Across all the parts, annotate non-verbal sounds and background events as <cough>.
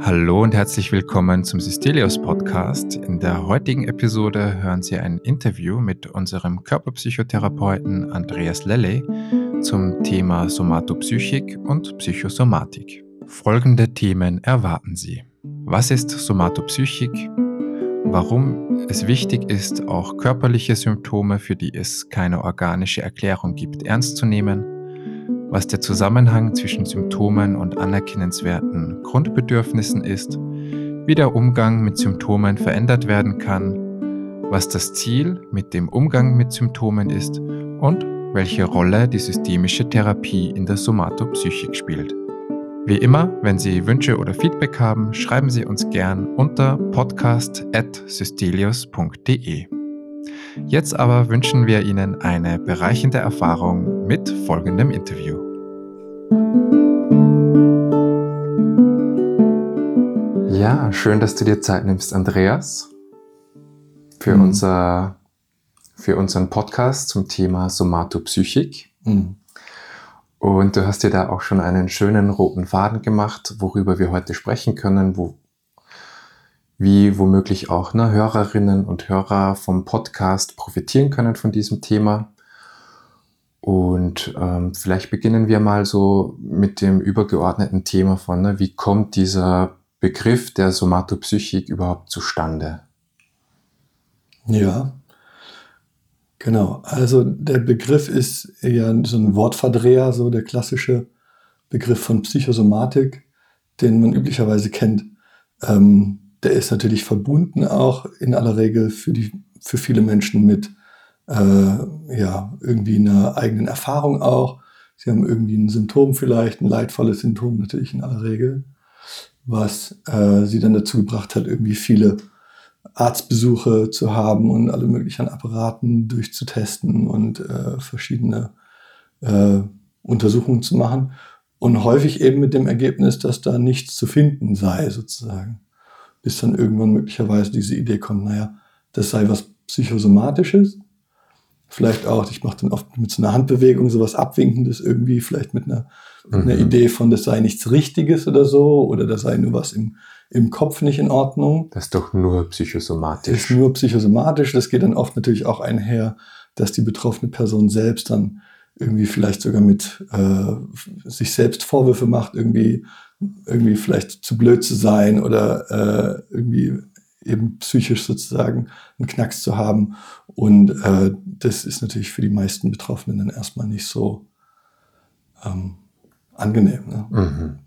Hallo und herzlich willkommen zum Systelios Podcast. In der heutigen Episode hören Sie ein Interview mit unserem Körperpsychotherapeuten Andreas Lelle zum Thema Somatopsychik und Psychosomatik. Folgende Themen erwarten Sie. Was ist Somatopsychik? Warum es wichtig ist, auch körperliche Symptome, für die es keine organische Erklärung gibt, ernst zu nehmen was der Zusammenhang zwischen Symptomen und anerkennenswerten Grundbedürfnissen ist, wie der Umgang mit Symptomen verändert werden kann, was das Ziel mit dem Umgang mit Symptomen ist und welche Rolle die systemische Therapie in der Somatopsychik spielt. Wie immer, wenn Sie Wünsche oder Feedback haben, schreiben Sie uns gern unter podcast.systelius.de. Jetzt aber wünschen wir Ihnen eine bereichende Erfahrung mit folgendem Interview. Ja, schön, dass du dir Zeit nimmst, Andreas, für, mhm. unser, für unseren Podcast zum Thema Somatopsychik. Mhm. Und du hast dir da auch schon einen schönen roten Faden gemacht, worüber wir heute sprechen können, wo, wie womöglich auch ne, Hörerinnen und Hörer vom Podcast profitieren können von diesem Thema. Und ähm, vielleicht beginnen wir mal so mit dem übergeordneten Thema von, ne, wie kommt dieser Begriff der Somatopsychik überhaupt zustande? Ja, genau. Also der Begriff ist ja so ein Wortverdreher, so der klassische Begriff von Psychosomatik, den man üblicherweise kennt. Ähm, der ist natürlich verbunden auch in aller Regel für, die, für viele Menschen mit äh, ja, irgendwie einer eigenen Erfahrung auch. Sie haben irgendwie ein Symptom vielleicht, ein leidvolles Symptom natürlich in aller Regel was äh, sie dann dazu gebracht hat, irgendwie viele Arztbesuche zu haben und alle möglichen Apparaten durchzutesten und äh, verschiedene äh, Untersuchungen zu machen. Und häufig eben mit dem Ergebnis, dass da nichts zu finden sei, sozusagen. Bis dann irgendwann möglicherweise diese Idee kommt, naja, das sei was Psychosomatisches. Vielleicht auch, ich mache dann oft mit so einer Handbewegung sowas Abwinkendes irgendwie, vielleicht mit einer mhm. eine Idee von, das sei nichts Richtiges oder so, oder da sei nur was im, im Kopf nicht in Ordnung. Das ist doch nur psychosomatisch. Das ist nur psychosomatisch. Das geht dann oft natürlich auch einher, dass die betroffene Person selbst dann irgendwie vielleicht sogar mit äh, sich selbst Vorwürfe macht, irgendwie, irgendwie vielleicht zu blöd zu sein oder äh, irgendwie eben psychisch sozusagen einen Knacks zu haben. Und äh, das ist natürlich für die meisten Betroffenen dann erstmal nicht so ähm, angenehm. Ne? Mhm.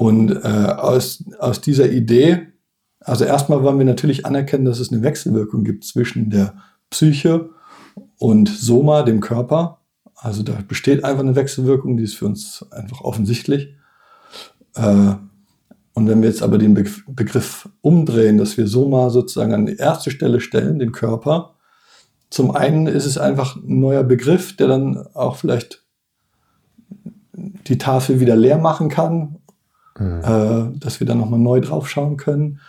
Und äh, aus, aus dieser Idee, also erstmal wollen wir natürlich anerkennen, dass es eine Wechselwirkung gibt zwischen der Psyche und Soma, dem Körper. Also da besteht einfach eine Wechselwirkung, die ist für uns einfach offensichtlich. Äh, und wenn wir jetzt aber den Begriff umdrehen, dass wir Soma sozusagen an die erste Stelle stellen, den Körper, zum einen ist es einfach ein neuer Begriff, der dann auch vielleicht die Tafel wieder leer machen kann, mhm. äh, dass wir dann nochmal neu drauf schauen können.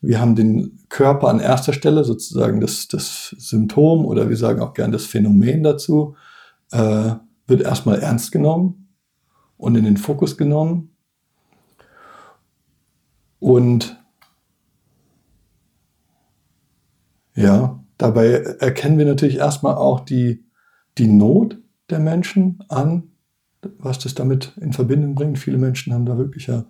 Wir haben den Körper an erster Stelle, sozusagen das, das Symptom oder wir sagen auch gern das Phänomen dazu, äh, wird erstmal ernst genommen und in den Fokus genommen. Und ja, dabei erkennen wir natürlich erstmal auch die, die Not der Menschen an, was das damit in Verbindung bringt. Viele Menschen haben da wirklich ja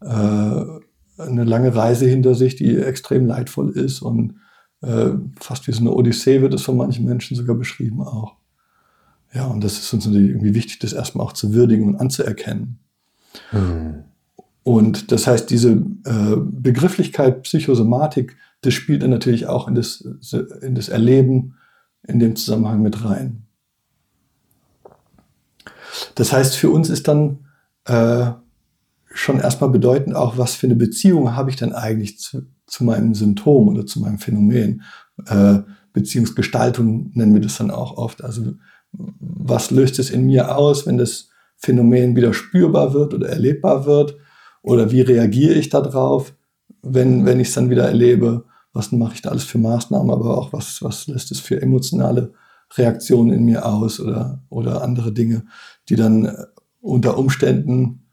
äh, eine lange Reise hinter sich, die extrem leidvoll ist und äh, fast wie so eine Odyssee wird es von manchen Menschen sogar beschrieben auch. Ja, und das ist uns natürlich irgendwie wichtig, das erstmal auch zu würdigen und anzuerkennen. Mhm. Und das heißt, diese äh, Begrifflichkeit Psychosomatik, das spielt dann natürlich auch in das, in das Erleben in dem Zusammenhang mit rein. Das heißt, für uns ist dann äh, schon erstmal bedeutend auch, was für eine Beziehung habe ich denn eigentlich zu, zu meinem Symptom oder zu meinem Phänomen. Äh, Beziehungsgestaltung nennen wir das dann auch oft. Also was löst es in mir aus, wenn das Phänomen wieder spürbar wird oder erlebbar wird? Oder wie reagiere ich darauf, wenn, wenn ich es dann wieder erlebe? was mache ich da alles für Maßnahmen, aber auch was, was lässt es für emotionale Reaktionen in mir aus oder, oder andere Dinge, die dann äh, unter Umständen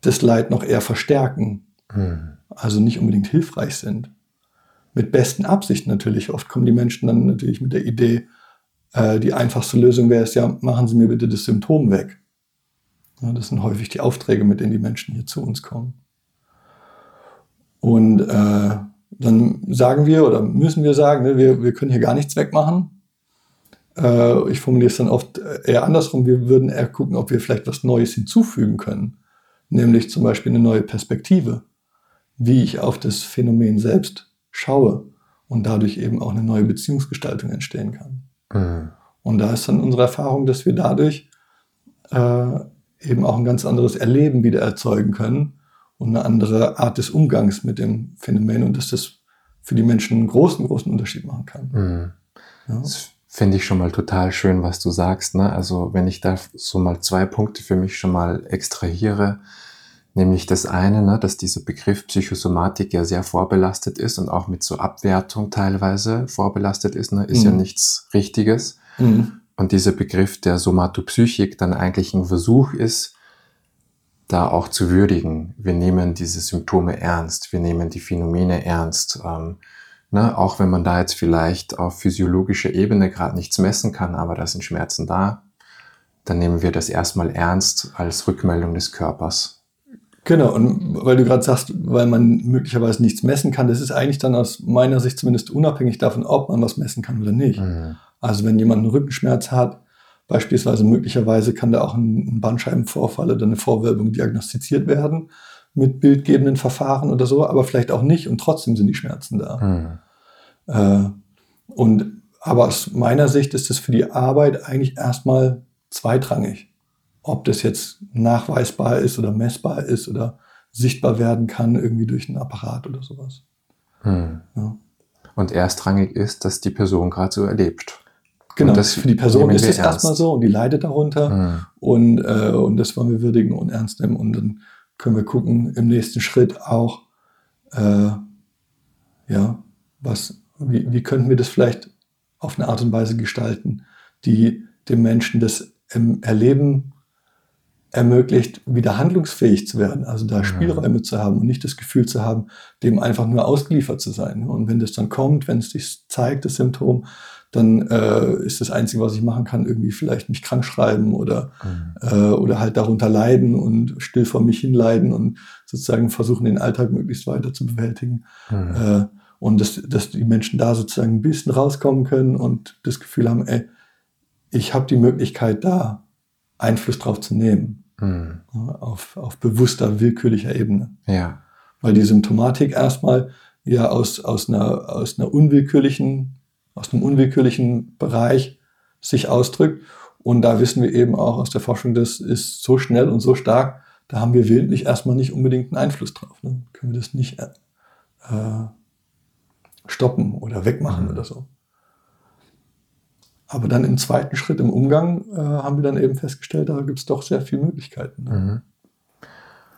das Leid noch eher verstärken, mhm. also nicht unbedingt hilfreich sind. Mit besten Absichten natürlich. Oft kommen die Menschen dann natürlich mit der Idee, äh, die einfachste Lösung wäre es ja, machen Sie mir bitte das Symptom weg. Ja, das sind häufig die Aufträge, mit denen die Menschen hier zu uns kommen. Und äh, dann sagen wir oder müssen wir sagen, ne, wir, wir können hier gar nichts wegmachen. Äh, ich formuliere es dann oft eher andersrum. Wir würden eher gucken, ob wir vielleicht was Neues hinzufügen können. Nämlich zum Beispiel eine neue Perspektive, wie ich auf das Phänomen selbst schaue und dadurch eben auch eine neue Beziehungsgestaltung entstehen kann. Mhm. Und da ist dann unsere Erfahrung, dass wir dadurch äh, eben auch ein ganz anderes Erleben wieder erzeugen können und eine andere Art des Umgangs mit dem Phänomen und dass das für die Menschen einen großen, großen Unterschied machen kann. Mhm. Ja. Das finde ich schon mal total schön, was du sagst. Ne? Also wenn ich da so mal zwei Punkte für mich schon mal extrahiere, nämlich das eine, ne, dass dieser Begriff Psychosomatik ja sehr vorbelastet ist und auch mit so Abwertung teilweise vorbelastet ist, ne? ist mhm. ja nichts Richtiges. Mhm. Und dieser Begriff der Somatopsychik dann eigentlich ein Versuch ist, da auch zu würdigen. Wir nehmen diese Symptome ernst, wir nehmen die Phänomene ernst. Ähm, ne? Auch wenn man da jetzt vielleicht auf physiologischer Ebene gerade nichts messen kann, aber da sind Schmerzen da, dann nehmen wir das erstmal ernst als Rückmeldung des Körpers. Genau, und weil du gerade sagst, weil man möglicherweise nichts messen kann, das ist eigentlich dann aus meiner Sicht zumindest unabhängig davon, ob man was messen kann oder nicht. Mhm. Also wenn jemand einen Rückenschmerz hat, beispielsweise möglicherweise kann da auch ein Bandscheibenvorfall oder eine Vorwölbung diagnostiziert werden mit bildgebenden Verfahren oder so, aber vielleicht auch nicht und trotzdem sind die Schmerzen da. Mhm. Äh, und aber aus meiner Sicht ist es für die Arbeit eigentlich erstmal zweitrangig ob das jetzt nachweisbar ist oder messbar ist oder sichtbar werden kann, irgendwie durch einen Apparat oder sowas. Hm. Ja. Und erstrangig ist, dass die Person gerade so erlebt. Genau, das für die Person ist es erstmal so und die leidet darunter hm. und, äh, und das wollen wir würdigen und ernst nehmen und dann können wir gucken im nächsten Schritt auch, äh, ja, was, wie, wie könnten wir das vielleicht auf eine Art und Weise gestalten, die dem Menschen das Erleben ermöglicht, wieder handlungsfähig zu werden, also da Spielräume zu haben und nicht das Gefühl zu haben, dem einfach nur ausgeliefert zu sein. Und wenn das dann kommt, wenn es sich zeigt, das Symptom, dann äh, ist das Einzige, was ich machen kann, irgendwie vielleicht mich krank schreiben oder, mhm. äh, oder halt darunter leiden und still vor mich hinleiden und sozusagen versuchen, den Alltag möglichst weiter zu bewältigen. Mhm. Äh, und dass, dass die Menschen da sozusagen ein bisschen rauskommen können und das Gefühl haben, ey, ich habe die Möglichkeit da Einfluss drauf zu nehmen. Mhm. Auf, auf bewusster, willkürlicher Ebene. Ja. Weil die Symptomatik erstmal ja aus, aus, einer, aus einer unwillkürlichen, aus einem unwillkürlichen Bereich sich ausdrückt. Und da wissen wir eben auch aus der Forschung, das ist so schnell und so stark, da haben wir willentlich erstmal nicht unbedingt einen Einfluss drauf. Ne? Können wir das nicht äh, stoppen oder wegmachen mhm. oder so. Aber dann im zweiten Schritt im Umgang äh, haben wir dann eben festgestellt, da gibt es doch sehr viele Möglichkeiten. Ne? Mhm.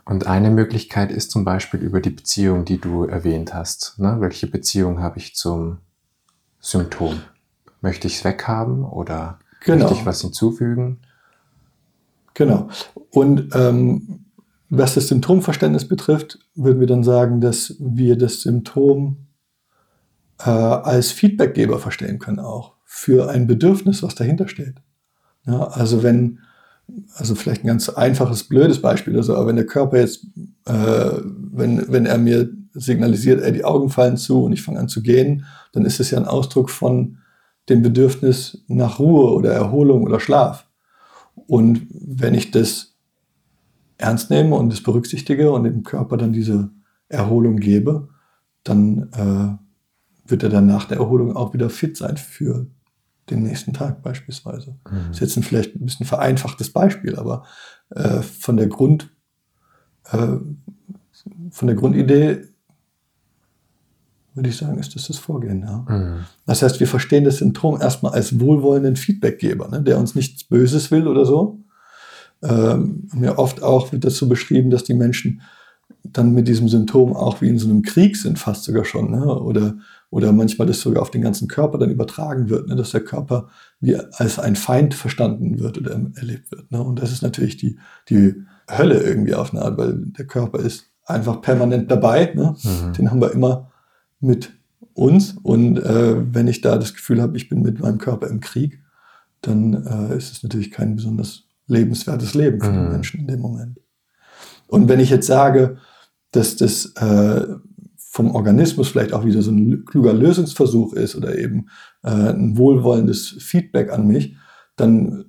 Und eine Möglichkeit ist zum Beispiel über die Beziehung, die du erwähnt hast. Ne? Welche Beziehung habe ich zum Symptom? Möchte ich es weghaben oder genau. möchte ich was hinzufügen? Genau. Und ähm, was das Symptomverständnis betrifft, würden wir dann sagen, dass wir das Symptom äh, als Feedbackgeber verstehen können auch für ein Bedürfnis, was dahinter steht. Ja, also wenn, also vielleicht ein ganz einfaches, blödes Beispiel, also, aber wenn der Körper jetzt, äh, wenn, wenn er mir signalisiert, ey, die Augen fallen zu und ich fange an zu gehen, dann ist es ja ein Ausdruck von dem Bedürfnis nach Ruhe oder Erholung oder Schlaf. Und wenn ich das ernst nehme und das berücksichtige und dem Körper dann diese Erholung gebe, dann äh, wird er dann nach der Erholung auch wieder fit sein für den nächsten Tag beispielsweise. Mhm. Das ist jetzt ein vielleicht ein bisschen vereinfachtes Beispiel, aber äh, von der Grund, äh, von der Grundidee würde ich sagen, ist das das Vorgehen. Ja. Mhm. Das heißt, wir verstehen das Symptom erstmal als wohlwollenden Feedbackgeber, ne, der uns nichts Böses will oder so. Ähm, mir oft auch wird das so beschrieben, dass die Menschen dann mit diesem Symptom auch wie in so einem Krieg sind, fast sogar schon, ne, oder oder manchmal das sogar auf den ganzen Körper dann übertragen wird, ne, dass der Körper wie als ein Feind verstanden wird oder erlebt wird. Ne? Und das ist natürlich die, die Hölle irgendwie auf eine Art, weil der Körper ist einfach permanent dabei. Ne? Mhm. Den haben wir immer mit uns. Und äh, wenn ich da das Gefühl habe, ich bin mit meinem Körper im Krieg, dann äh, ist es natürlich kein besonders lebenswertes Leben für mhm. den Menschen in dem Moment. Und wenn ich jetzt sage, dass das äh, vom Organismus vielleicht auch wieder so ein kluger Lösungsversuch ist oder eben äh, ein wohlwollendes Feedback an mich, dann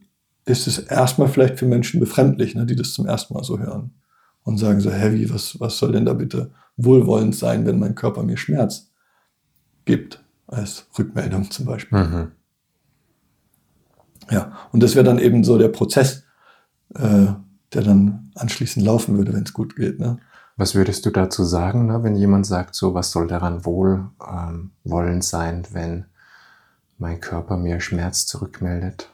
ist es erstmal vielleicht für Menschen befremdlich, ne, die das zum ersten Mal so hören und sagen so, heavy, was, was soll denn da bitte wohlwollend sein, wenn mein Körper mir Schmerz gibt, als Rückmeldung zum Beispiel. Mhm. Ja, und das wäre dann eben so der Prozess, äh, der dann anschließend laufen würde, wenn es gut geht. Ne? Was würdest du dazu sagen, ne, wenn jemand sagt, so was soll daran wohl ähm, sein, wenn mein Körper mir Schmerz zurückmeldet?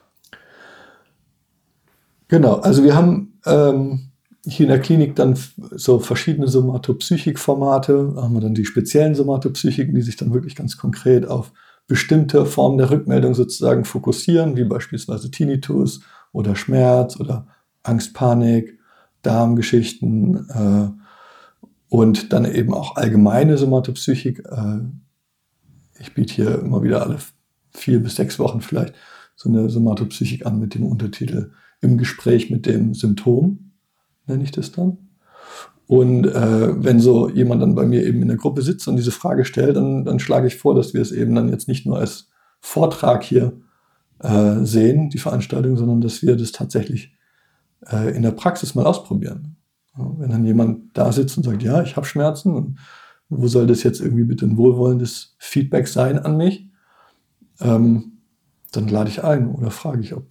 Genau, also wir haben ähm, hier in der Klinik dann so verschiedene Somatopsychik-Formate, haben wir dann die speziellen Somatopsychiken, die sich dann wirklich ganz konkret auf bestimmte Formen der Rückmeldung sozusagen fokussieren, wie beispielsweise Tinnitus oder Schmerz oder Angst, Panik, Darmgeschichten, äh, und dann eben auch allgemeine Somatopsychik. Äh, ich biete hier immer wieder alle vier bis sechs Wochen vielleicht so eine Somatopsychik an mit dem Untertitel Im Gespräch mit dem Symptom, nenne ich das dann. Und äh, wenn so jemand dann bei mir eben in der Gruppe sitzt und diese Frage stellt, dann, dann schlage ich vor, dass wir es eben dann jetzt nicht nur als Vortrag hier äh, sehen, die Veranstaltung, sondern dass wir das tatsächlich äh, in der Praxis mal ausprobieren. Wenn dann jemand da sitzt und sagt, ja, ich habe Schmerzen, und wo soll das jetzt irgendwie bitte ein wohlwollendes Feedback sein an mich? Ähm, dann lade ich ein oder frage ich, ob,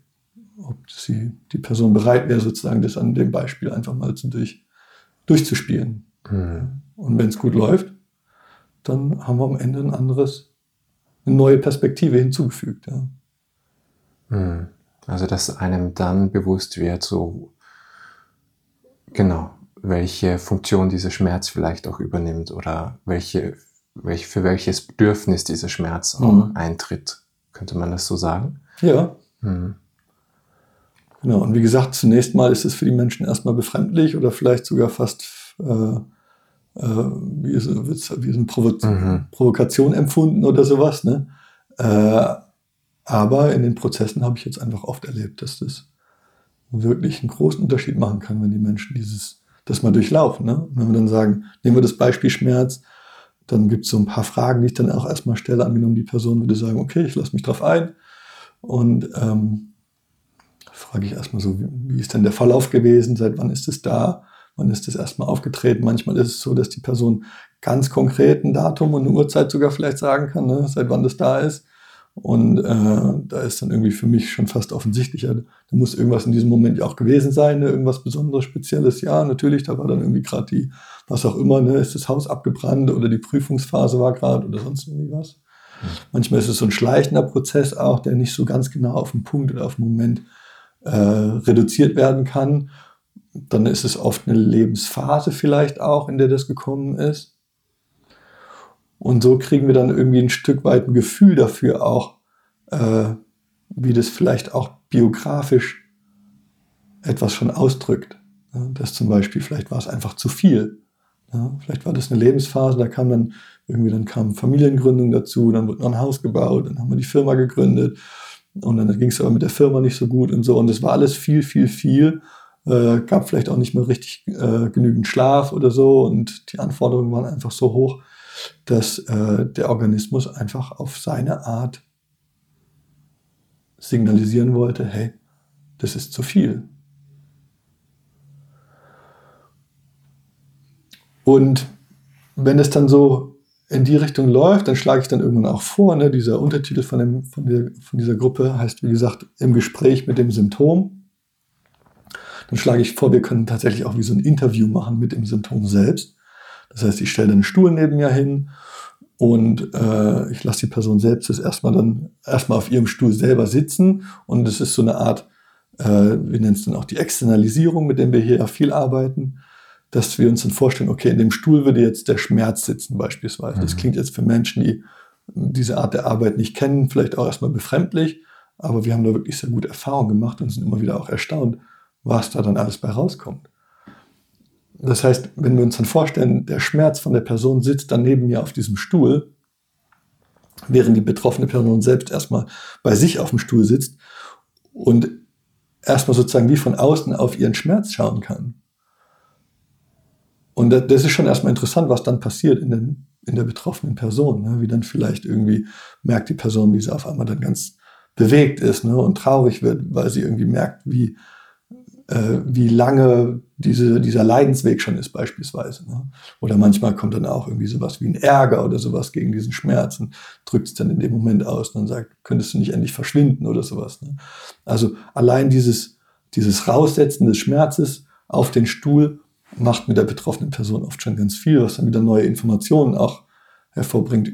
ob sie, die Person bereit wäre, sozusagen das an dem Beispiel einfach mal zu durch, durchzuspielen. Mhm. Und wenn es gut läuft, dann haben wir am Ende ein anderes, eine neue Perspektive hinzugefügt. Ja. Mhm. Also, dass einem dann bewusst wird, so Genau, welche Funktion dieser Schmerz vielleicht auch übernimmt oder welche, welche, für welches Bedürfnis dieser Schmerz auch mhm. eintritt. Könnte man das so sagen? Ja. Mhm. Genau, und wie gesagt, zunächst mal ist es für die Menschen erstmal befremdlich oder vielleicht sogar fast äh, äh, wie, so, wie so eine Provo mhm. Provokation empfunden oder sowas. Ne? Äh, aber in den Prozessen habe ich jetzt einfach oft erlebt, dass das wirklich einen großen Unterschied machen kann, wenn die Menschen dieses, das mal durchlaufen. Ne? wenn wir dann sagen, nehmen wir das Beispiel Schmerz, dann gibt es so ein paar Fragen, die ich dann auch erstmal stelle. Angenommen, die Person würde sagen, okay, ich lasse mich drauf ein. Und ähm, frage ich erstmal so, wie, ist denn der Verlauf gewesen? Seit wann ist es da? Wann ist es erstmal aufgetreten? Manchmal ist es so, dass die Person ganz konkret ein Datum und eine Uhrzeit sogar vielleicht sagen kann, ne, seit wann das da ist. Und äh, da ist dann irgendwie für mich schon fast offensichtlicher, da muss irgendwas in diesem Moment ja auch gewesen sein, ne? irgendwas Besonderes, Spezielles. Ja, natürlich, da war dann irgendwie gerade die, was auch immer, ne? ist das Haus abgebrannt oder die Prüfungsphase war gerade oder sonst irgendwie was. Manchmal ist es so ein schleichender Prozess auch, der nicht so ganz genau auf den Punkt oder auf den Moment äh, reduziert werden kann. Dann ist es oft eine Lebensphase vielleicht auch, in der das gekommen ist. Und so kriegen wir dann irgendwie ein Stück weit ein Gefühl dafür auch, äh, wie das vielleicht auch biografisch etwas schon ausdrückt. Dass zum Beispiel, vielleicht war es einfach zu viel. Ja, vielleicht war das eine Lebensphase, da kam dann irgendwie, dann kam Familiengründung dazu, dann wurde noch ein Haus gebaut, dann haben wir die Firma gegründet und dann ging es aber mit der Firma nicht so gut und so. Und es war alles viel, viel, viel. Äh, gab vielleicht auch nicht mehr richtig äh, genügend Schlaf oder so und die Anforderungen waren einfach so hoch, dass äh, der Organismus einfach auf seine Art signalisieren wollte, hey, das ist zu viel. Und wenn es dann so in die Richtung läuft, dann schlage ich dann irgendwann auch vor, ne, dieser Untertitel von, dem, von, der, von dieser Gruppe heißt, wie gesagt, im Gespräch mit dem Symptom. Dann schlage ich vor, wir können tatsächlich auch wie so ein Interview machen mit dem Symptom selbst. Das heißt, ich stelle einen Stuhl neben mir hin und äh, ich lasse die Person selbst das erstmal dann erstmal auf ihrem Stuhl selber sitzen. Und es ist so eine Art, äh, wir nennen es dann auch die Externalisierung, mit dem wir hier ja viel arbeiten, dass wir uns dann vorstellen, okay, in dem Stuhl würde jetzt der Schmerz sitzen beispielsweise. Mhm. Das klingt jetzt für Menschen, die diese Art der Arbeit nicht kennen, vielleicht auch erstmal befremdlich, aber wir haben da wirklich sehr gute Erfahrungen gemacht und sind immer wieder auch erstaunt, was da dann alles bei rauskommt. Das heißt, wenn wir uns dann vorstellen, der Schmerz von der Person sitzt dann neben mir auf diesem Stuhl, während die betroffene Person selbst erstmal bei sich auf dem Stuhl sitzt und erstmal sozusagen wie von außen auf ihren Schmerz schauen kann. Und das ist schon erstmal interessant, was dann passiert in, den, in der betroffenen Person, ne? wie dann vielleicht irgendwie merkt die Person, wie sie auf einmal dann ganz bewegt ist ne? und traurig wird, weil sie irgendwie merkt, wie, wie lange diese, dieser Leidensweg schon ist beispielsweise. Ne? Oder manchmal kommt dann auch irgendwie sowas wie ein Ärger oder sowas gegen diesen Schmerz und drückt es dann in dem Moment aus und dann sagt, könntest du nicht endlich verschwinden oder sowas. Ne? Also allein dieses, dieses Raussetzen des Schmerzes auf den Stuhl macht mit der betroffenen Person oft schon ganz viel, was dann wieder neue Informationen auch hervorbringt,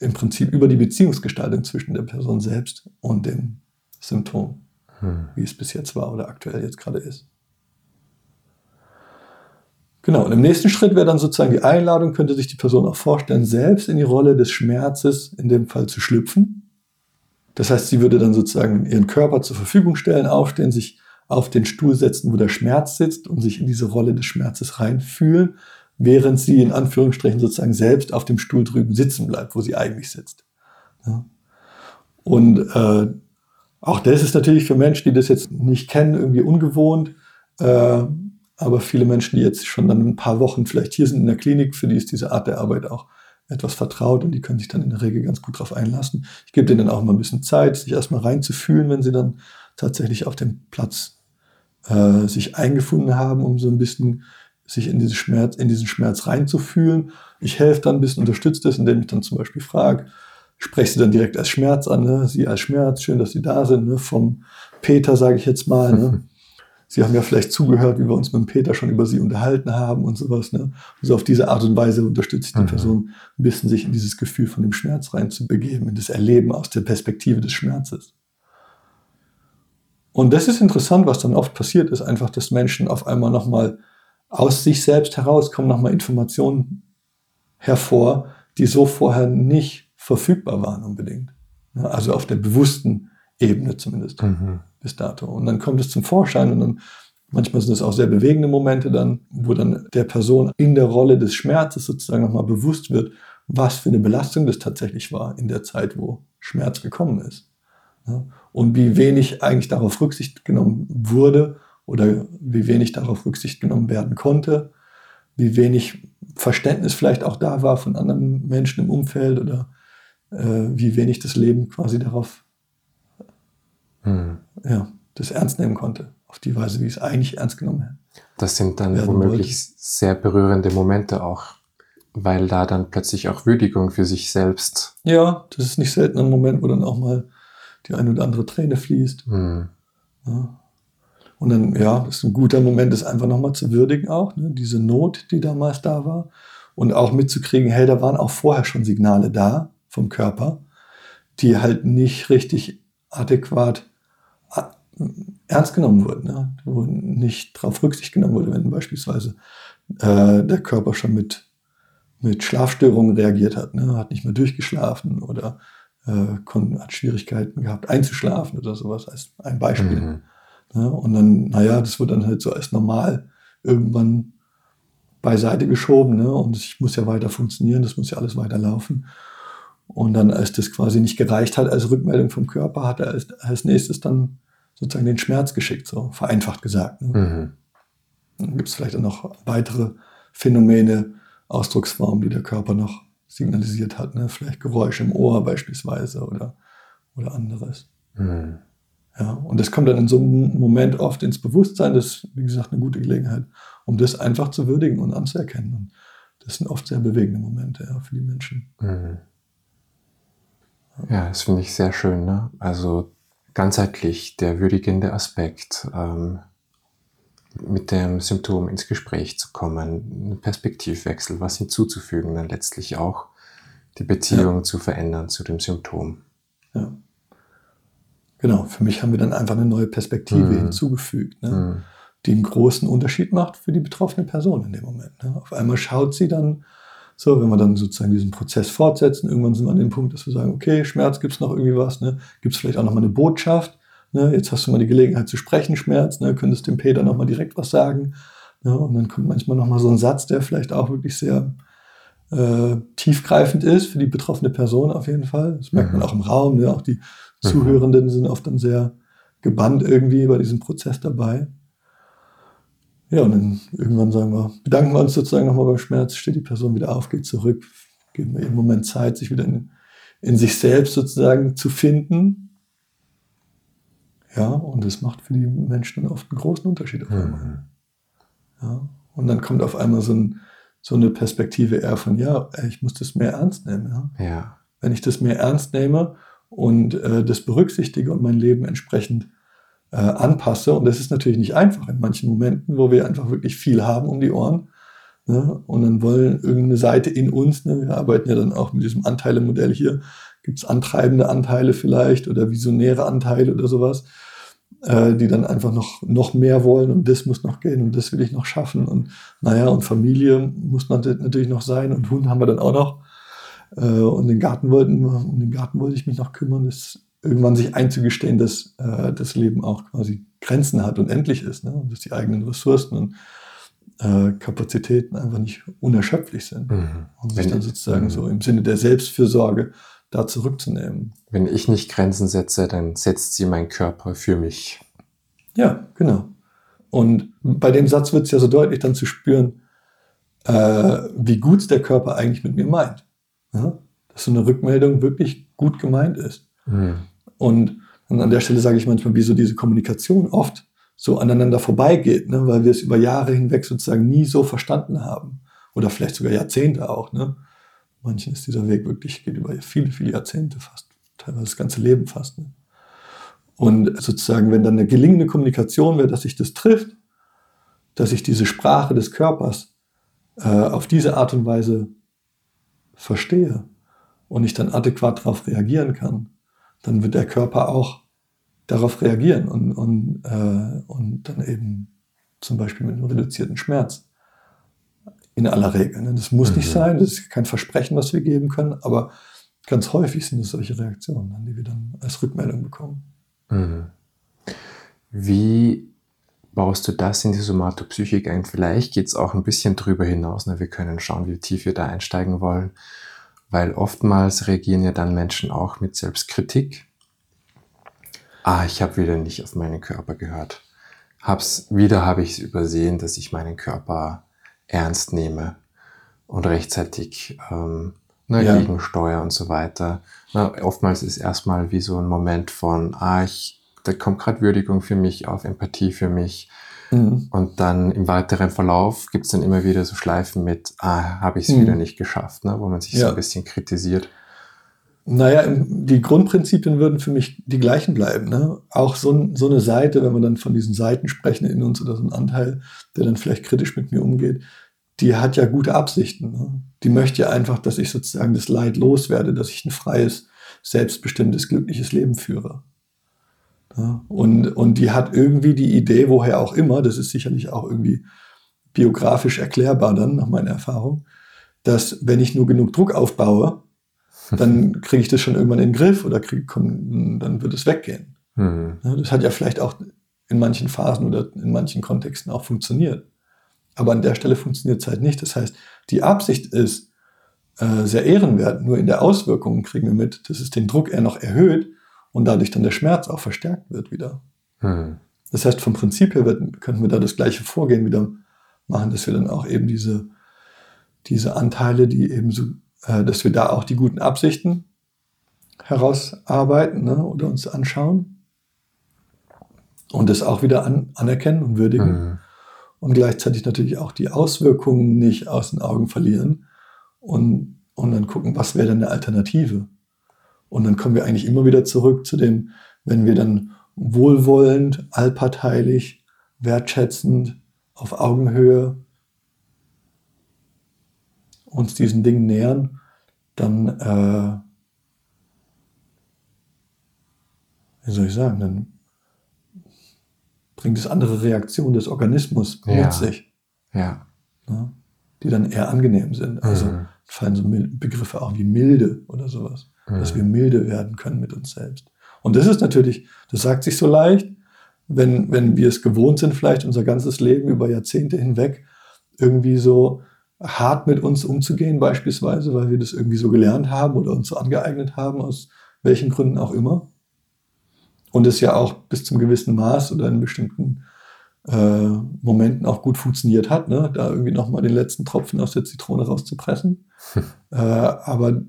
im Prinzip über die Beziehungsgestaltung zwischen der Person selbst und dem Symptom hm. wie es bis jetzt war oder aktuell jetzt gerade ist. Genau, und im nächsten Schritt wäre dann sozusagen die Einladung, könnte sich die Person auch vorstellen, selbst in die Rolle des Schmerzes in dem Fall zu schlüpfen. Das heißt, sie würde dann sozusagen ihren Körper zur Verfügung stellen, aufstehen, sich auf den Stuhl setzen, wo der Schmerz sitzt und sich in diese Rolle des Schmerzes reinfühlen, während sie in Anführungsstrichen sozusagen selbst auf dem Stuhl drüben sitzen bleibt, wo sie eigentlich sitzt. Ja. Und äh, auch das ist natürlich für Menschen, die das jetzt nicht kennen, irgendwie ungewohnt. Äh, aber viele Menschen, die jetzt schon dann ein paar Wochen vielleicht hier sind in der Klinik, für die ist diese Art der Arbeit auch etwas vertraut und die können sich dann in der Regel ganz gut darauf einlassen. Ich gebe denen dann auch mal ein bisschen Zeit, sich erstmal reinzufühlen, wenn sie dann tatsächlich auf dem Platz äh, sich eingefunden haben, um so ein bisschen sich in, diese Schmerz, in diesen Schmerz reinzufühlen. Ich helfe dann ein bisschen, unterstütze das, indem ich dann zum Beispiel frage, spreche sie dann direkt als Schmerz an, ne? sie als Schmerz, schön, dass sie da sind, ne? vom Peter, sage ich jetzt mal. Ne? <laughs> Sie haben ja vielleicht zugehört, wie wir uns mit dem Peter schon über sie unterhalten haben und sowas. Ne? Also auf diese Art und Weise unterstütze ich die mhm. Person ein bisschen, sich in dieses Gefühl von dem Schmerz reinzubegeben, in das Erleben aus der Perspektive des Schmerzes. Und das ist interessant, was dann oft passiert ist, einfach, dass Menschen auf einmal nochmal aus sich selbst herauskommen, nochmal Informationen hervor, die so vorher nicht verfügbar waren unbedingt. Also auf der bewussten Ebene zumindest mhm. bis dato. Und dann kommt es zum Vorschein und dann manchmal sind es auch sehr bewegende Momente dann, wo dann der Person in der Rolle des Schmerzes sozusagen nochmal bewusst wird, was für eine Belastung das tatsächlich war in der Zeit, wo Schmerz gekommen ist. Und wie wenig eigentlich darauf Rücksicht genommen wurde oder wie wenig darauf Rücksicht genommen werden konnte, wie wenig Verständnis vielleicht auch da war von anderen Menschen im Umfeld oder wie wenig das Leben quasi darauf, hm. ja, das ernst nehmen konnte, auf die Weise, wie es eigentlich ernst genommen hätte. Das sind dann womöglich wollte. sehr berührende Momente auch, weil da dann plötzlich auch Würdigung für sich selbst. Ja, das ist nicht selten ein Moment, wo dann auch mal die eine oder andere Träne fließt. Hm. Ja. Und dann, ja, das ist ein guter Moment, das einfach nochmal zu würdigen auch, ne? diese Not, die damals da war. Und auch mitzukriegen, hey, da waren auch vorher schon Signale da vom Körper, die halt nicht richtig adäquat ernst genommen wurden, ne? wo nicht darauf Rücksicht genommen wurde, wenn beispielsweise äh, der Körper schon mit, mit Schlafstörungen reagiert hat, ne? hat nicht mehr durchgeschlafen oder äh, hat Schwierigkeiten gehabt einzuschlafen oder sowas als ein Beispiel. Mhm. Ne? Und dann, naja, das wird dann halt so als normal irgendwann beiseite geschoben ne? und ich muss ja weiter funktionieren, das muss ja alles weiterlaufen. Und dann, als das quasi nicht gereicht hat als Rückmeldung vom Körper, hat er als, als nächstes dann sozusagen den Schmerz geschickt, so vereinfacht gesagt. Ne? Mhm. Dann gibt es vielleicht auch noch weitere Phänomene, Ausdrucksformen, die der Körper noch signalisiert hat. Ne? Vielleicht Geräusche im Ohr beispielsweise oder, oder anderes. Mhm. Ja, und das kommt dann in so einem Moment oft ins Bewusstsein. Das ist, wie gesagt, eine gute Gelegenheit, um das einfach zu würdigen und anzuerkennen. Und das sind oft sehr bewegende Momente ja, für die Menschen. Mhm. Ja, das finde ich sehr schön. Ne? Also ganzheitlich der würdigende Aspekt, ähm, mit dem Symptom ins Gespräch zu kommen, einen Perspektivwechsel, was hinzuzufügen, dann letztlich auch die Beziehung ja. zu verändern zu dem Symptom. Ja. Genau, für mich haben wir dann einfach eine neue Perspektive mhm. hinzugefügt, ne? mhm. die einen großen Unterschied macht für die betroffene Person in dem Moment. Ne? Auf einmal schaut sie dann So, wenn wir dann sozusagen diesen Prozess fortsetzen, irgendwann sind wir an dem Punkt, dass wir sagen, okay, Schmerz, gibt's noch irgendwie was, ne? Gibt's vielleicht auch noch mal eine Botschaft, ne? Jetzt hast du mal die Gelegenheit zu sprechen, Schmerz, ne? Könntest dem Peter noch mal direkt was sagen, ne? Und dann kommt manchmal noch mal so ein Satz, der vielleicht auch wirklich sehr äh, tiefgreifend ist für die betroffene Person auf jeden Fall. Das merkt man mhm. auch im Raum, ne? Auch die mhm. Zuhörenden sind oft dann sehr gebannt irgendwie bei diesem Prozess dabei. Ja, und dann irgendwann sagen wir, bedanken wir uns sozusagen nochmal beim Schmerz, steht die Person wieder auf, geht zurück, geben wir ihr einen Moment Zeit, sich wieder in, in sich selbst sozusagen zu finden. Ja, und das macht für die Menschen dann oft einen großen Unterschied auf einmal. Mhm. Ja, und dann kommt auf einmal so, ein, so, eine Perspektive eher von, ja, ich muss das mehr ernst nehmen. Ja. ja. Wenn ich das mehr ernst nehme und äh, das berücksichtige und mein Leben entsprechend äh, anpasse. Und das ist natürlich nicht einfach in manchen Momenten, wo wir einfach wirklich viel haben um die Ohren. Ne? Und dann wollen irgendeine Seite in uns, ne? wir arbeiten ja dann auch mit diesem Anteilemodell hier, gibt es antreibende Anteile vielleicht oder visionäre Anteile oder sowas, äh, die dann einfach noch, noch mehr wollen und das muss noch gehen und das will ich noch schaffen. Und naja, und Familie muss man natürlich noch sein und Hund haben wir dann auch noch. Äh, und den Garten wollten, um den Garten wollte ich mich noch kümmern. Das irgendwann sich einzugestehen, dass äh, das Leben auch quasi Grenzen hat und endlich ist, ne? und dass die eigenen Ressourcen und äh, Kapazitäten einfach nicht unerschöpflich sind. Mhm. Und sich dann sozusagen mhm. so im Sinne der Selbstfürsorge da zurückzunehmen. Wenn ich nicht Grenzen setze, dann setzt sie mein Körper für mich. Ja, genau. Und bei dem Satz wird es ja so deutlich dann zu spüren, äh, wie gut der Körper eigentlich mit mir meint. Ja? Dass so eine Rückmeldung wirklich gut gemeint ist. Mhm. Und, an der Stelle sage ich manchmal, wie so diese Kommunikation oft so aneinander vorbeigeht, ne? weil wir es über Jahre hinweg sozusagen nie so verstanden haben. Oder vielleicht sogar Jahrzehnte auch. Ne? Manchen ist dieser Weg wirklich, geht über viele, viele Jahrzehnte fast, teilweise das ganze Leben fast. Ne? Und sozusagen, wenn dann eine gelingende Kommunikation wäre, dass sich das trifft, dass ich diese Sprache des Körpers äh, auf diese Art und Weise verstehe und ich dann adäquat darauf reagieren kann, dann wird der Körper auch darauf reagieren und, und, äh, und dann eben zum Beispiel mit einem reduzierten Schmerz. In aller Regel. Ne? Das muss mhm. nicht sein, das ist kein Versprechen, was wir geben können, aber ganz häufig sind es solche Reaktionen, die wir dann als Rückmeldung bekommen. Mhm. Wie baust du das in die Somatopsychik ein? Vielleicht geht es auch ein bisschen drüber hinaus. Ne? Wir können schauen, wie tief wir da einsteigen wollen weil oftmals reagieren ja dann Menschen auch mit Selbstkritik. Ah, ich habe wieder nicht auf meinen Körper gehört. Hab's, wieder habe ich es übersehen, dass ich meinen Körper ernst nehme und rechtzeitig ähm, ne, ja. gegensteuere und so weiter. Na, oftmals ist erstmal wie so ein Moment von, ah, ich, da kommt gerade Würdigung für mich auf, Empathie für mich. Mhm. Und dann im weiteren Verlauf gibt es dann immer wieder so Schleifen mit, ah, habe ich es mhm. wieder nicht geschafft, ne? wo man sich ja. so ein bisschen kritisiert. Naja, die Grundprinzipien würden für mich die gleichen bleiben. Ne? Auch so, so eine Seite, wenn wir dann von diesen Seiten sprechen in uns oder so ein Anteil, der dann vielleicht kritisch mit mir umgeht, die hat ja gute Absichten. Ne? Die möchte ja einfach, dass ich sozusagen das Leid loswerde, dass ich ein freies, selbstbestimmtes, glückliches Leben führe. Ja, und, und die hat irgendwie die Idee, woher auch immer, das ist sicherlich auch irgendwie biografisch erklärbar dann, nach meiner Erfahrung, dass wenn ich nur genug Druck aufbaue, <laughs> dann kriege ich das schon irgendwann in den Griff oder krieg, komm, dann wird es weggehen. Mhm. Ja, das hat ja vielleicht auch in manchen Phasen oder in manchen Kontexten auch funktioniert. Aber an der Stelle funktioniert es halt nicht. Das heißt, die Absicht ist äh, sehr ehrenwert, nur in der Auswirkung kriegen wir mit, dass es den Druck eher noch erhöht und dadurch dann der Schmerz auch verstärkt wird wieder. Hm. Das heißt, vom Prinzip her wird, könnten wir da das gleiche Vorgehen wieder machen, dass wir dann auch eben diese, diese Anteile, die eben so, äh, dass wir da auch die guten Absichten herausarbeiten ne, oder uns anschauen und das auch wieder an, anerkennen und würdigen. Mhm. Und gleichzeitig natürlich auch die Auswirkungen nicht aus den Augen verlieren und, und dann gucken, was wäre denn eine Alternative. Und dann kommen wir eigentlich immer wieder zurück zu dem, wenn wir dann wohlwollend, allparteilich, wertschätzend, auf Augenhöhe uns diesen Dingen nähern, dann, äh, wie soll ich sagen, dann bringt es andere Reaktionen des Organismus ja. mit sich. Ja. ja. Die dann eher angenehm sind. Also mhm. fallen so Begriffe auch wie milde oder sowas. Mhm. Dass wir milde werden können mit uns selbst. Und das ist natürlich, das sagt sich so leicht, wenn, wenn wir es gewohnt sind, vielleicht unser ganzes Leben über Jahrzehnte hinweg irgendwie so hart mit uns umzugehen, beispielsweise, weil wir das irgendwie so gelernt haben oder uns so angeeignet haben, aus welchen Gründen auch immer. Und es ja auch bis zum gewissen Maß oder in bestimmten äh, Momenten auch gut funktioniert hat, ne? da irgendwie nochmal den letzten Tropfen aus der Zitrone rauszupressen. Hm. <laughs> Äh, aber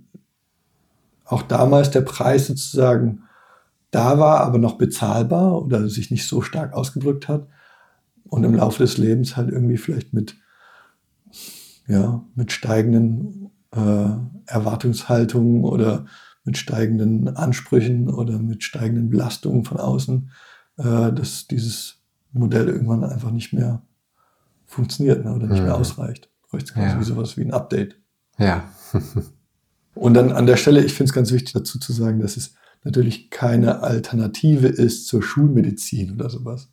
auch damals der Preis sozusagen da war, aber noch bezahlbar oder sich nicht so stark ausgedrückt hat. Und im Laufe des Lebens halt irgendwie vielleicht mit, ja, mit steigenden äh, Erwartungshaltungen oder mit steigenden Ansprüchen oder mit steigenden Belastungen von außen, äh, dass dieses Modell irgendwann einfach nicht mehr funktioniert ne, oder nicht mhm. mehr ausreicht. Bräuchte ja. wie sowas wie ein Update. Ja. <laughs> Und dann an der Stelle, ich finde es ganz wichtig dazu zu sagen, dass es natürlich keine Alternative ist zur Schulmedizin oder sowas.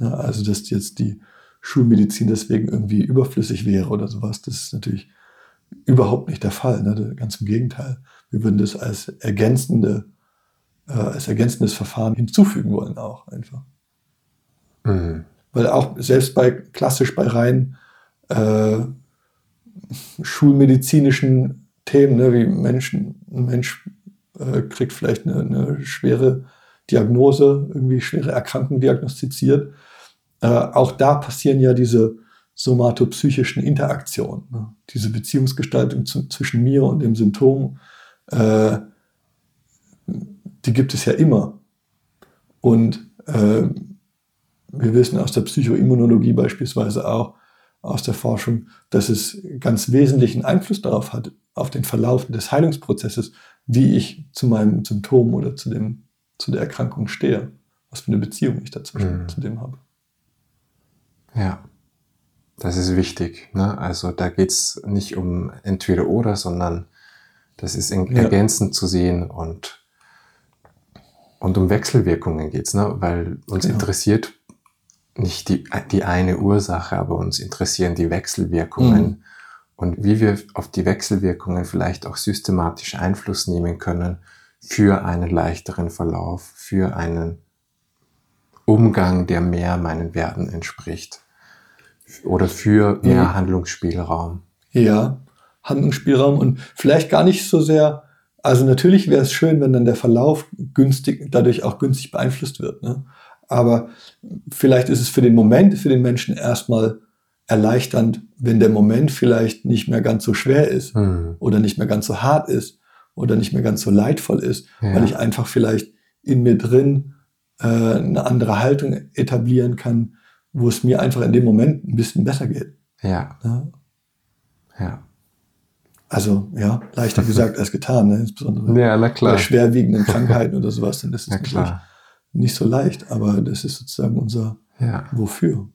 Ja, also, dass jetzt die Schulmedizin deswegen irgendwie überflüssig wäre oder sowas, das ist natürlich überhaupt nicht der Fall. Ne? Ganz im Gegenteil. Wir würden das als ergänzende, äh, als ergänzendes Verfahren hinzufügen wollen auch einfach. Mhm. Weil auch selbst bei klassisch bei rein äh, schulmedizinischen Themen, ne, wie Menschen, ein Mensch äh, kriegt vielleicht eine, eine, schwere Diagnose, irgendwie schwere Erkrankung diagnostiziert. Äh, auch da passieren ja diese somatopsychischen Interaktionen, ne? diese Beziehungsgestaltung zu, zwischen mir und dem Symptom, äh, die gibt es ja immer. Und äh, wir wissen aus der Psychoimmunologie beispielsweise auch, aus der Forschung, dass es ganz wesentlichen Einfluss darauf hat, auf den Verlauf des Heilungsprozesses, wie ich zu meinem Symptom oder zu, dem, zu der Erkrankung stehe. Was für eine Beziehung ich dazwischen mhm. zu dem habe. Ja, das ist wichtig. Ne? Also da geht es nicht um entweder oder, sondern das ist ja. ergänzend zu sehen und, und um Wechselwirkungen geht es, ne? weil uns ja. interessiert nicht die, die eine Ursache, aber uns interessieren die Wechselwirkungen. Mhm und wie wir auf die Wechselwirkungen vielleicht auch systematisch Einfluss nehmen können für einen leichteren Verlauf, für einen Umgang, der mehr meinen Werten entspricht oder für mehr mhm. Handlungsspielraum. Ja, Handlungsspielraum und vielleicht gar nicht so sehr, also natürlich wäre es schön, wenn dann der Verlauf günstig, dadurch auch günstig beeinflusst wird. Ne? Aber vielleicht ist es für den Moment, für den Menschen erstmal erleichternd, wenn der Moment vielleicht nicht mehr ganz so schwer ist mhm. oder nicht mehr ganz so hart ist oder nicht mehr ganz so leidvoll ist, ja. weil ich einfach vielleicht in mir drin äh, eine andere Haltung etablieren kann, wo es mir einfach in dem Moment ein bisschen besser geht. Ja. Ja. ja. Also ja, leichter <laughs> gesagt als getan, ne? insbesondere ja, bei schwerwiegenden Krankheiten oder sowas, dann ist es natürlich nicht so leicht, aber das ist sozusagen unser ja. Wofür.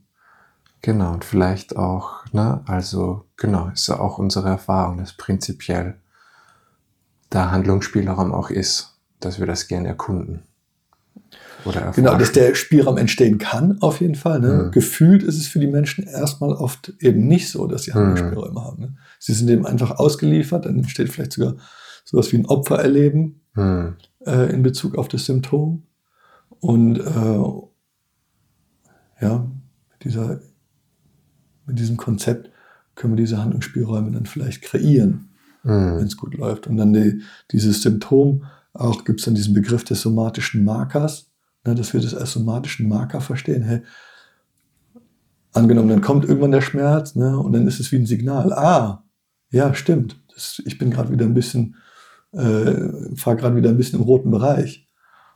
Genau, und vielleicht auch, ne, also genau, ist ja auch unsere Erfahrung, dass prinzipiell da Handlungsspielraum auch ist, dass wir das gerne erkunden. Oder erforschen. genau, dass der Spielraum entstehen kann, auf jeden Fall. Ne? Mhm. Gefühlt ist es für die Menschen erstmal oft eben nicht so, dass sie Handlungsspielräume mhm. haben. Ne? Sie sind dem einfach ausgeliefert, dann entsteht vielleicht sogar sowas wie ein Opfererleben mhm. äh, in Bezug auf das Symptom. Und äh, ja, dieser mit diesem Konzept können wir diese Handlungsspielräume dann vielleicht kreieren, mhm. wenn es gut läuft. Und dann die, dieses Symptom, auch gibt es dann diesen Begriff des somatischen Markers, ne, dass wir das als somatischen Marker verstehen. Hey, angenommen, dann kommt irgendwann der Schmerz ne, und dann ist es wie ein Signal. Ah, ja, stimmt. Das, ich bin gerade wieder ein bisschen, äh, fahre gerade wieder ein bisschen im roten Bereich.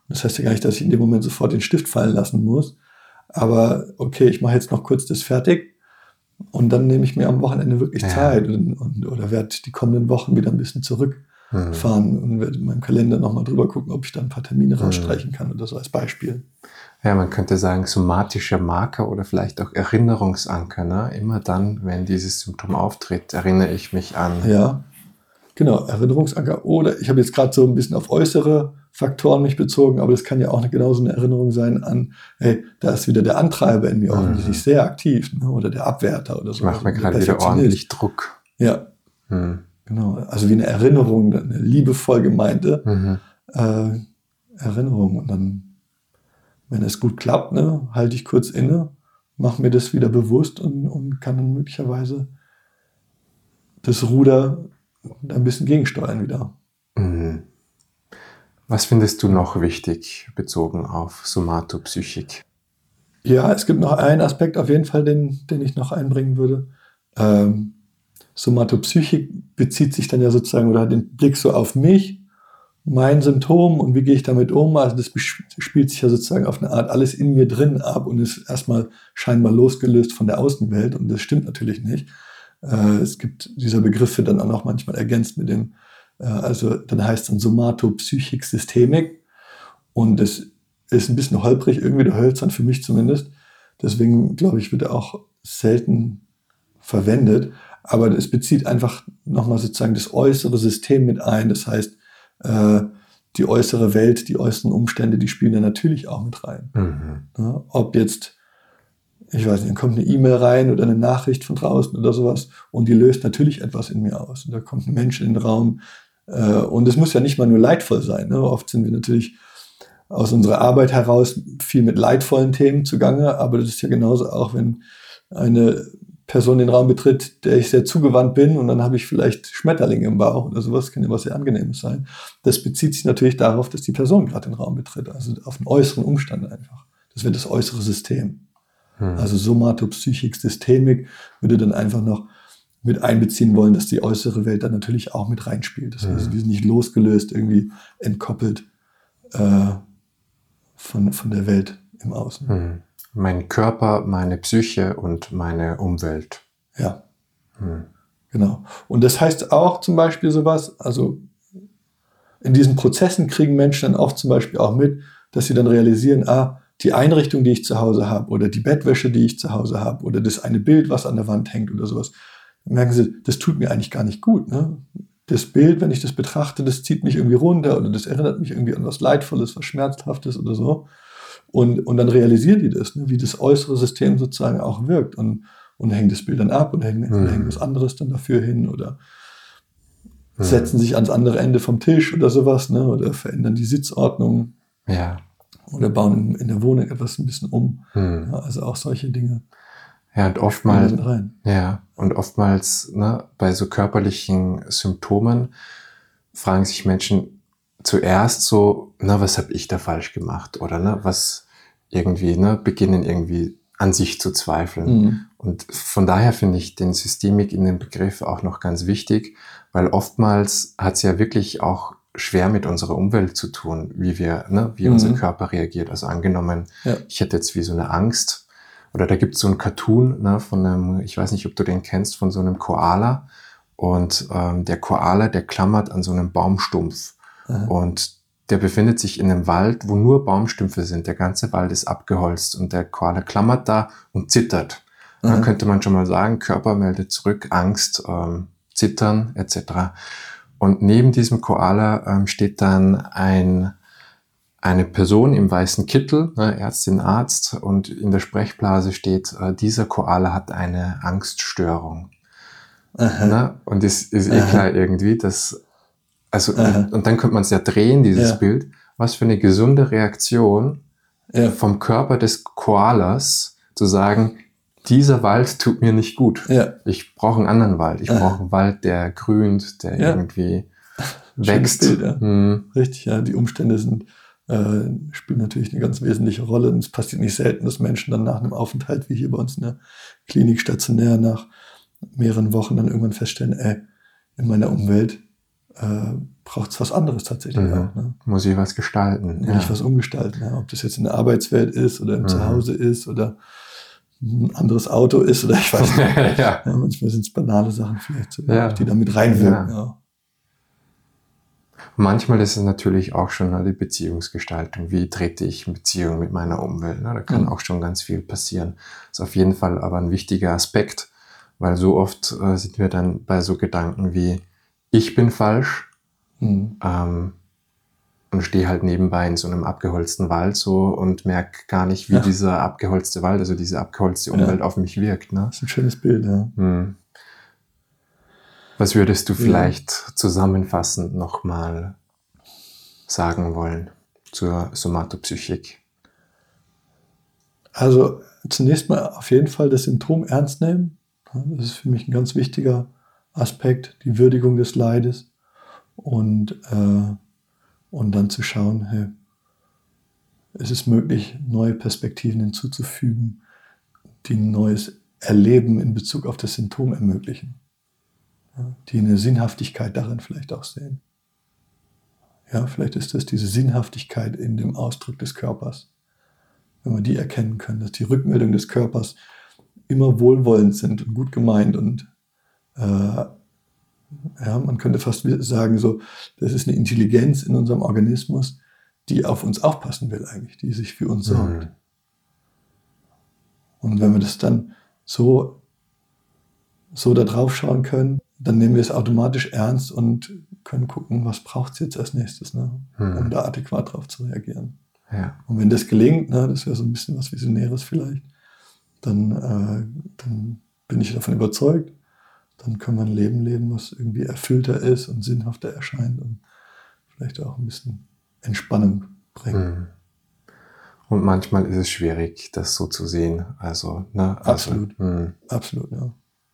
Das heißt ja gar nicht, dass ich in dem Moment sofort den Stift fallen lassen muss. Aber okay, ich mache jetzt noch kurz das fertig und dann nehme ich mir am Wochenende wirklich ja. Zeit und, und, oder werde die kommenden Wochen wieder ein bisschen zurückfahren mhm. und werde in meinem Kalender nochmal drüber gucken, ob ich da ein paar Termine mhm. rausstreichen kann oder so als Beispiel. Ja, man könnte sagen, somatische Marker oder vielleicht auch Erinnerungsanker. Ne? Immer dann, wenn dieses Symptom auftritt, erinnere ich mich an. Ja, genau, Erinnerungsanker. Oder ich habe jetzt gerade so ein bisschen auf äußere Faktoren mich bezogen, aber das kann ja auch genauso eine Erinnerung sein an, hey, da ist wieder der Antreiber in mir mhm. offensichtlich sehr aktiv ne? oder der Abwärter oder so. Ich mache mir gerade wieder ordentlich Druck. Ja. Mhm. Genau, also wie eine Erinnerung, eine liebevoll gemeinte Mhm. äh, Erinnerung. Und dann, wenn es gut klappt, ne, halte ich kurz inne, mache mir das wieder bewusst und, und kann dann möglicherweise das Ruder ein bisschen gegensteuern wieder. Was findest du noch wichtig bezogen auf Somatopsychik? Ja, es gibt noch einen Aspekt auf jeden Fall, den, den ich noch einbringen würde. Ähm, Somatopsychik bezieht sich dann ja sozusagen oder hat den Blick so auf mich, mein Symptom und wie gehe ich damit um. Also das spielt sich ja sozusagen auf eine Art alles in mir drin ab und ist erstmal scheinbar losgelöst von der Außenwelt und das stimmt natürlich nicht. Äh, es gibt dieser Begriff wird dann auch manchmal ergänzt mit dem, also dann heißt es dann Somatopsychik-Systemik und das ist ein bisschen holprig, irgendwie der hölzern für mich zumindest. Deswegen glaube ich, wird er auch selten verwendet. Aber es bezieht einfach nochmal sozusagen das äußere System mit ein. Das heißt, äh, die äußere Welt, die äußeren Umstände, die spielen da natürlich auch mit rein. Mhm. Ja, ob jetzt, ich weiß nicht, dann kommt eine E-Mail rein oder eine Nachricht von draußen oder sowas und die löst natürlich etwas in mir aus. Und da kommt ein Mensch in den Raum. Äh, und es muss ja nicht mal nur leidvoll sein. Ne? Oft sind wir natürlich aus unserer Arbeit heraus viel mit leidvollen Themen zugange, aber das ist ja genauso auch, wenn eine Person den Raum betritt, der ich sehr zugewandt bin und dann habe ich vielleicht Schmetterlinge im Bauch oder sowas, kann ja was sehr Angenehmes sein. Das bezieht sich natürlich darauf, dass die Person gerade den Raum betritt, also auf einen äußeren Umstand einfach. Das wird das äußere System. Mhm. Also Somatopsychik, Systemik würde dann einfach noch mit einbeziehen wollen, dass die äußere Welt dann natürlich auch mit reinspielt. Das heißt, Mhm. wir sind nicht losgelöst, irgendwie entkoppelt äh, von, von der Welt im Außen. Mhm. Mein Körper, meine Psyche und meine Umwelt. Ja, Mhm. genau. Und das heißt auch zum Beispiel sowas, also in diesen Prozessen kriegen Menschen dann oft zum Beispiel auch mit, dass sie dann realisieren, ah, die Einrichtung, die ich zu Hause habe oder die Bettwäsche, die ich zu Hause habe oder das eine Bild, was an der Wand hängt oder sowas, merken sie, das tut mir eigentlich gar nicht gut. Ne? Das Bild, wenn ich das betrachte, das zieht mich irgendwie runter oder das erinnert mich irgendwie an was Leidvolles, was Schmerzhaftes oder so. Und, und dann realisieren die das, ne? wie das äußere System sozusagen auch wirkt und, und hängen das Bild dann ab und hängen, Mhm. hängen was anderes dann dafür hin oder Mhm. setzen sich ans andere Ende vom Tisch oder sowas, ne? oder verändern die Sitzordnung Ja. oder bauen in, in der Wohnung etwas ein bisschen um. Mhm. Ja, also auch solche Dinge Ja, und oftmals, ja, und oftmals ne, bei so körperlichen Symptomen fragen sich Menschen zuerst so, na, was habe ich da falsch gemacht? Oder ne, was irgendwie, ne, beginnen irgendwie an sich zu zweifeln. Mhm. Und von daher finde ich den Systemik in dem Begriff auch noch ganz wichtig, weil oftmals hat es ja wirklich auch schwer mit unserer Umwelt zu tun, wie wir, ne, wie Mhm. unser Körper reagiert. Also angenommen, Ja. ich hätte jetzt wie so eine Angst, oder da gibt es so einen Cartoon ne, von einem, ich weiß nicht, ob du den kennst, von so einem Koala. Und ähm, der Koala, der klammert an so einem Baumstumpf. Aha. Und der befindet sich in einem Wald, wo nur Baumstümpfe sind. Der ganze Wald ist abgeholzt und der Koala klammert da und zittert. Da Aha. könnte man schon mal sagen, Körper meldet zurück, Angst, ähm, Zittern etc. Und neben diesem Koala ähm, steht dann ein, eine Person im weißen Kittel, ne, Ärztin, Arzt, und in der Sprechblase steht, äh, dieser Koala hat eine Angststörung. Ne? Und es ist eh Aha. klar irgendwie, dass, also, und, und dann könnte man es ja drehen, dieses Ja. Bild. Was für eine gesunde Reaktion Ja. vom Körper des Koalas zu sagen, dieser Wald tut mir nicht gut. ja. Ich brauche einen anderen Wald. Ich brauche einen Wald, der grünt, der irgendwie wächst. Bild. Hm, Richtig, ja. Die Umstände sind, äh, spielen natürlich eine ganz wesentliche Rolle. Und es passiert nicht selten, dass Menschen dann nach einem Aufenthalt, wie hier bei uns in der Klinik stationär, nach mehreren Wochen dann irgendwann feststellen, ey, in meiner Umwelt äh, braucht es was anderes tatsächlich Mhm. auch. Ne? muss ich was gestalten. Will Ja. ich was umgestalten. Ja? Ob das jetzt in der Arbeitswelt ist oder im Mhm. Zuhause ist oder ein anderes Auto ist oder ich weiß <laughs> nicht. ja. Ja, manchmal sind es banale Sachen vielleicht sogar, die da mit reinwirken. Ja. Ja. Manchmal ist es natürlich auch schon ne, die Beziehungsgestaltung. Wie trete ich in Beziehung mit meiner Umwelt? Ne? Da kann Mhm. auch schon ganz viel passieren. Ist auf jeden Fall aber ein wichtiger Aspekt, weil so oft äh, sind wir dann bei so Gedanken wie, ich bin falsch Mhm. ähm, und stehe halt nebenbei in so einem abgeholzten Wald so und merke gar nicht, wie Ja. dieser abgeholzte Wald, also diese abgeholste Ja. Umwelt auf mich wirkt. Ne? Das ist ein schönes Bild, ja. Hm. Was würdest du vielleicht ja. zusammenfassend nochmal sagen wollen zur Somatopsychik? Also zunächst mal auf jeden Fall das Symptom ernst nehmen. Das ist für mich ein ganz wichtiger Aspekt, die Würdigung des Leides und, äh, und dann zu schauen, hey, es ist möglich, neue Perspektiven hinzuzufügen, die ein neues Erleben in Bezug auf das Symptom ermöglichen, die eine Sinnhaftigkeit darin vielleicht auch sehen. Ja, vielleicht ist das diese Sinnhaftigkeit in dem Ausdruck des Körpers. Wenn wir die erkennen können, dass die Rückmeldungen des Körpers immer wohlwollend sind und gut gemeint und äh, ja, man könnte fast sagen, so, das ist eine Intelligenz in unserem Organismus, die auf uns aufpassen will eigentlich, die sich für uns sorgt. Mhm. Und wenn wir das dann so, so da drauf schauen können, dann nehmen wir es automatisch ernst und können gucken, was braucht es jetzt als nächstes, ne? Mhm. um da adäquat drauf zu reagieren. Ja. Und wenn das gelingt, ne, das wäre so ein bisschen was Visionäres vielleicht, dann, äh, dann bin ich davon überzeugt, dann kann man ein Leben leben, was irgendwie erfüllter ist und sinnhafter erscheint und vielleicht auch ein bisschen Entspannung bringt. Mhm. Und manchmal ist es schwierig, das so zu sehen. Also, ne? Also, Absolut. Mh. Absolut, ja.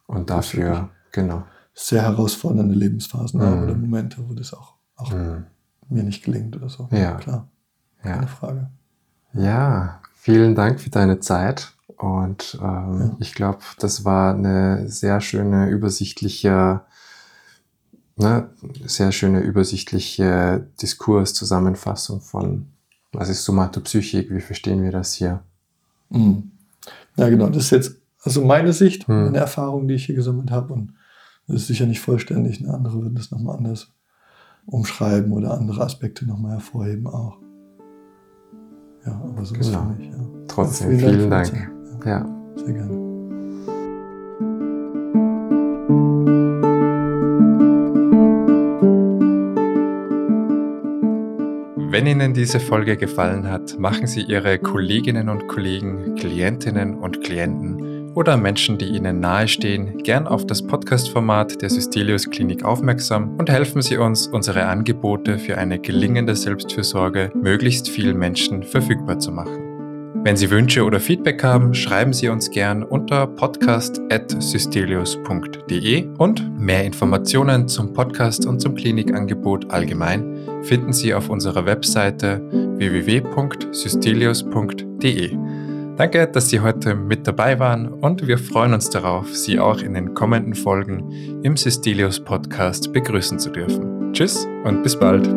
Und dafür, genau. Sehr herausfordernde Lebensphasen mhm. oder Momente, wo das auch, auch mhm. mir nicht gelingt oder so. Ja. Klar. Ja. Keine Frage. Ja, vielen Dank für deine Zeit. Und ähm, ja. ich glaube, das war eine sehr schöne, übersichtliche, ne, sehr schöne, übersichtliche Diskurszusammenfassung von was ist Somatopsychik, wie verstehen wir das hier? Mhm. Ja, genau. Das ist jetzt also meine Sicht, mhm. meine Erfahrung, die ich hier gesammelt habe. Und das ist sicher nicht vollständig. Eine andere würden das nochmal anders umschreiben oder andere Aspekte nochmal hervorheben auch. Ja, aber so genau. ist für mich. Ja. Trotzdem, vielen, vielen Dank. Dank. Ja. Sehr gerne. Wenn Ihnen diese Folge gefallen hat, machen Sie Ihre Kolleginnen und Kollegen, Klientinnen und Klienten oder Menschen, die Ihnen nahestehen, gern auf das Podcast-Format der Systelius Klinik aufmerksam und helfen Sie uns, unsere Angebote für eine gelingende Selbstfürsorge möglichst vielen Menschen verfügbar zu machen. Wenn Sie Wünsche oder Feedback haben, schreiben Sie uns gern unter podcast.systelius.de und mehr Informationen zum Podcast und zum Klinikangebot allgemein finden Sie auf unserer Webseite www.systelius.de. Danke, dass Sie heute mit dabei waren und wir freuen uns darauf, Sie auch in den kommenden Folgen im Systelius Podcast begrüßen zu dürfen. Tschüss und bis bald.